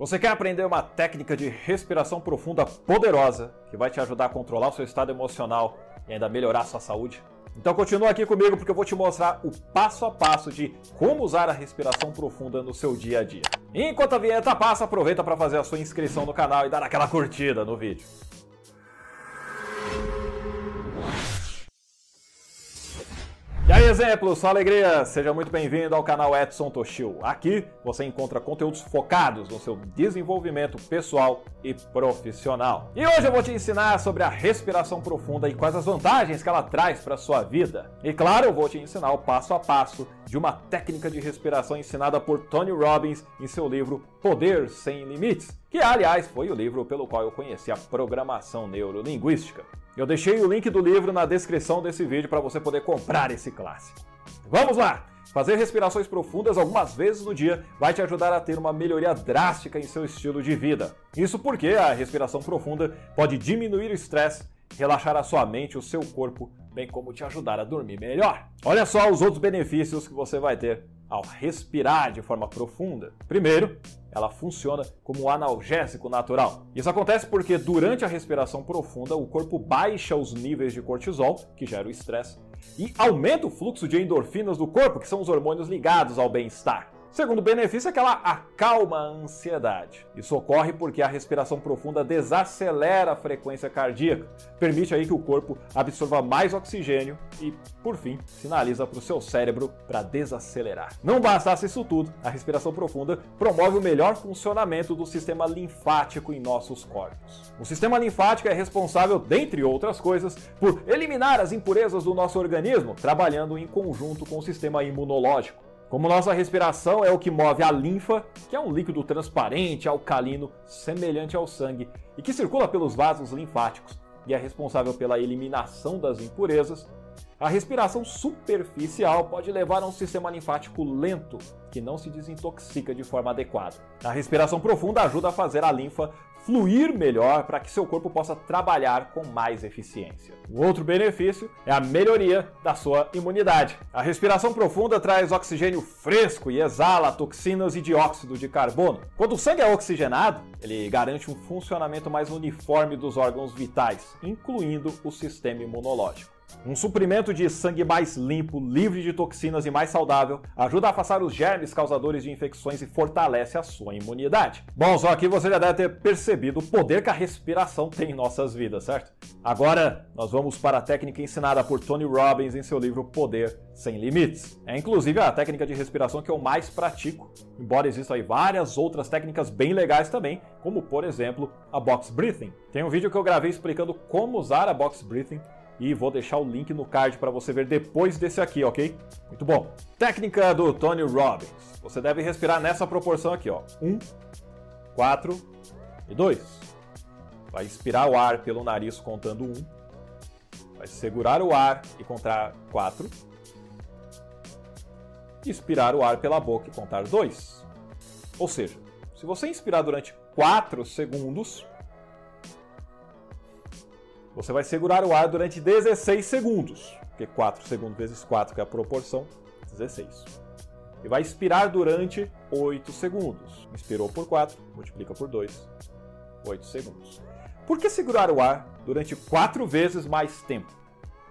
Você quer aprender uma técnica de respiração profunda poderosa que vai te ajudar a controlar o seu estado emocional e ainda melhorar a sua saúde? Então continua aqui comigo porque eu vou te mostrar o passo a passo de como usar a respiração profunda no seu dia a dia. Enquanto a vinheta passa, aproveita para fazer a sua inscrição no canal e dar aquela curtida no vídeo. Exemplo, só alegria! Seja muito bem-vindo ao canal Edson Toshio. Aqui você encontra conteúdos focados no seu desenvolvimento pessoal e profissional. E hoje eu vou te ensinar sobre a respiração profunda e quais as vantagens que ela traz para sua vida. E claro, eu vou te ensinar o passo a passo de uma técnica de respiração ensinada por Tony Robbins em seu livro Poder Sem Limites, que aliás foi o livro pelo qual eu conheci a programação neurolinguística. Eu deixei o link do livro na descrição desse vídeo para você poder comprar esse clássico. Vamos lá! Fazer respirações profundas algumas vezes no dia vai te ajudar a ter uma melhoria drástica em seu estilo de vida. Isso porque a respiração profunda pode diminuir o estresse, relaxar a sua mente e o seu corpo, bem como te ajudar a dormir melhor. Olha só os outros benefícios que você vai ter ao respirar de forma profunda. Primeiro, ela funciona como um analgésico natural. Isso acontece porque durante a respiração profunda o corpo baixa os níveis de cortisol, que gera o estresse, e aumenta o fluxo de endorfinas do corpo, que são os hormônios ligados ao bem-estar. Segundo benefício é que ela acalma a ansiedade. Isso ocorre porque a respiração profunda desacelera a frequência cardíaca, permite aí que o corpo absorva mais oxigênio e, por fim, sinaliza para o seu cérebro para desacelerar. Não bastasse isso tudo, a respiração profunda promove o melhor funcionamento do sistema linfático em nossos corpos. O sistema linfático é responsável, dentre outras coisas, por eliminar as impurezas do nosso organismo, trabalhando em conjunto com o sistema imunológico. Como nossa respiração é o que move a linfa, que é um líquido transparente, alcalino, semelhante ao sangue e que circula pelos vasos linfáticos e é responsável pela eliminação das impurezas, a respiração superficial pode levar a um sistema linfático lento, que não se desintoxica de forma adequada. A respiração profunda ajuda a fazer a linfa fluir melhor para que seu corpo possa trabalhar com mais eficiência. O outro benefício é a melhoria da sua imunidade. A respiração profunda traz oxigênio fresco e exala toxinas e dióxido de carbono. Quando o sangue é oxigenado, ele garante um funcionamento mais uniforme dos órgãos vitais, incluindo o sistema imunológico. Um suprimento de sangue mais limpo, livre de toxinas e mais saudável ajuda a afastar os germes causadores de infecções e fortalece a sua imunidade. Bom, só aqui você já deve ter percebido o poder que a respiração tem em nossas vidas, certo? Agora nós vamos para a técnica ensinada por Tony Robbins em seu livro Poder Sem Limites. É inclusive a técnica de respiração que eu mais pratico, embora existam aí várias outras técnicas bem legais também, como por exemplo a Box Breathing. Tem um vídeo que eu gravei explicando como usar a Box Breathing e vou deixar o link no card para você ver depois desse aqui, ok? Muito bom. Técnica do Tony Robbins. Você deve respirar nessa proporção aqui, ó. 1, 4 e 2. Vai inspirar o ar pelo nariz contando 1. Vai segurar o ar e contar 4. Expirar o ar pela boca e contar 2. Ou seja, se você inspirar durante 4 segundos, você vai segurar o ar durante 16 segundos, porque 4 segundos vezes 4, que é a proporção, 16. E vai expirar durante 8 segundos. Inspirou por 4, multiplica por 2, 8 segundos. Por que segurar o ar durante 4 vezes mais tempo?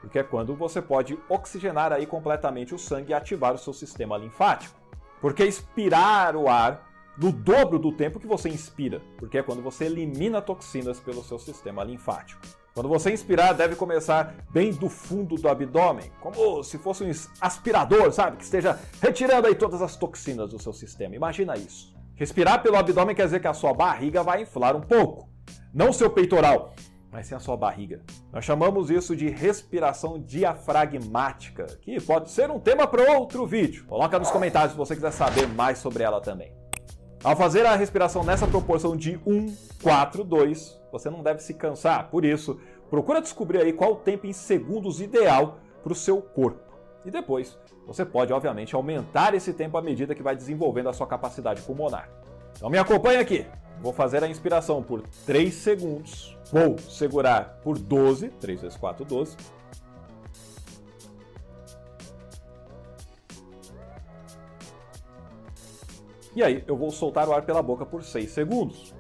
Porque é quando você pode oxigenar aí completamente o sangue e ativar o seu sistema linfático. Porque expirar o ar no dobro do tempo que você inspira, porque é quando você elimina toxinas pelo seu sistema linfático. Quando você inspirar, deve começar bem do fundo do abdômen, como se fosse um aspirador, sabe? Que esteja retirando aí todas as toxinas do seu sistema. Imagina isso. Respirar pelo abdômen quer dizer que a sua barriga vai inflar um pouco. Não seu peitoral, mas sim a sua barriga. Nós chamamos isso de respiração diafragmática, que pode ser um tema para outro vídeo. Coloca nos comentários se você quiser saber mais sobre ela também. Ao fazer a respiração nessa proporção de 1, 4, 2, você não deve se cansar. Por isso, procura descobrir aí qual o tempo em segundos ideal para o seu corpo. E depois, você pode, obviamente, aumentar esse tempo à medida que vai desenvolvendo a sua capacidade pulmonar. Então me acompanhe aqui. Vou fazer a inspiração por 3 segundos. Vou segurar por 12, 3 vezes 4, 12. E aí eu vou soltar o ar pela boca por 6 segundos.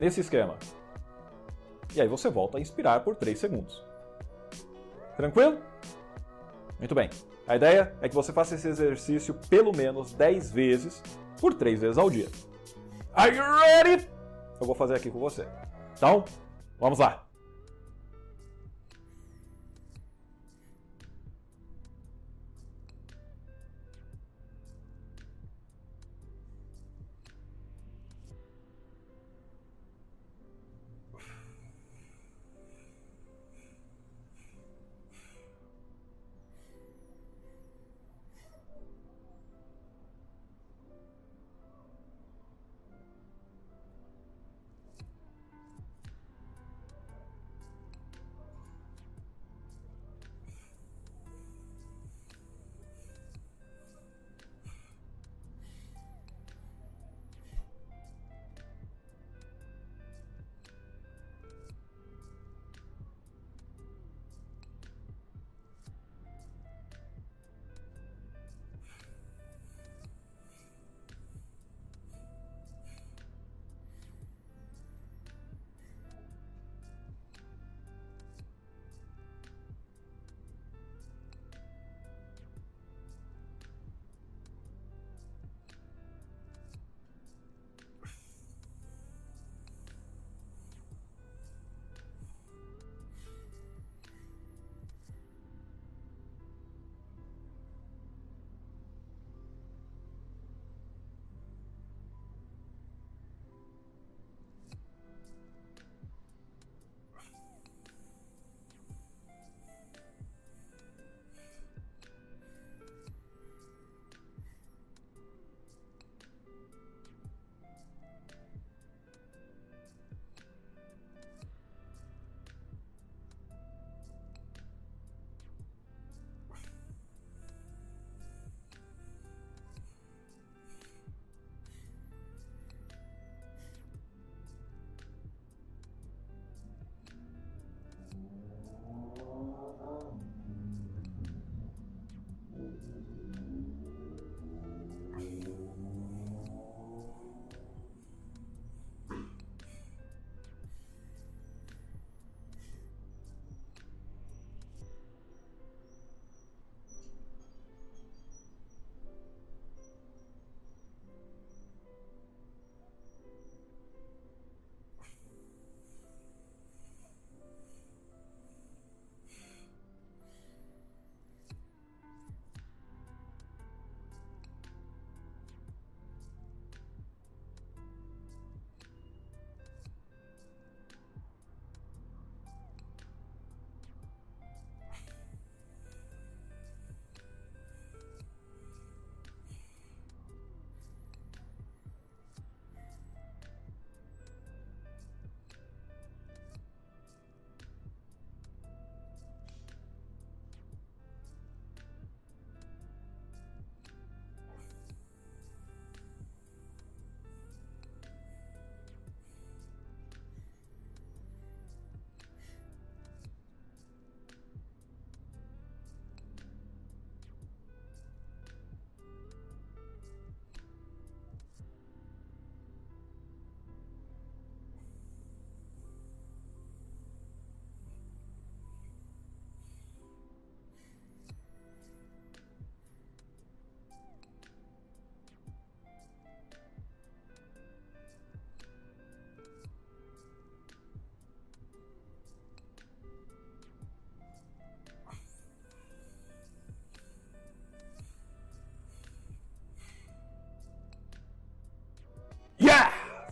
Nesse esquema. E aí você volta a inspirar por 3 segundos. Tranquilo? Muito bem. A ideia é que você faça esse exercício pelo menos 10 vezes por 3 vezes ao dia. Are you ready? Eu vou fazer aqui com você. Então, vamos lá.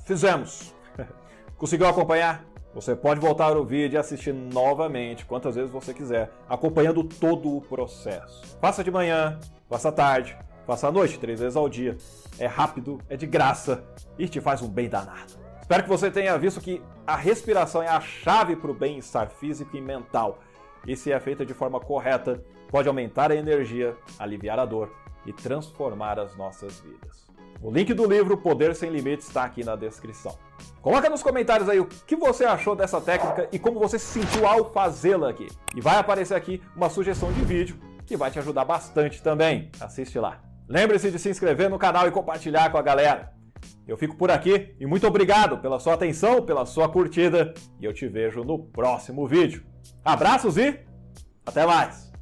Fizemos! Conseguiu acompanhar? Você pode voltar o vídeo e assistir novamente, quantas vezes você quiser, acompanhando todo o processo. Faça de manhã, faça à tarde, faça à noite, três vezes ao dia. É rápido, é de graça e te faz um bem danado. Espero que você tenha visto que a respiração é a chave para o bem-estar físico e mental. E se é feita de forma correta, pode aumentar a energia, aliviar a dor e transformar as nossas vidas. O link do livro Poder Sem Limites está aqui na descrição. Coloca nos comentários aí o que você achou dessa técnica e como você se sentiu ao fazê-la aqui. E vai aparecer aqui uma sugestão de vídeo que vai te ajudar bastante também. Assiste lá. Lembre-se de se inscrever no canal e compartilhar com a galera. Eu fico por aqui e muito obrigado pela sua atenção, pela sua curtida e eu te vejo no próximo vídeo. Abraços e até mais!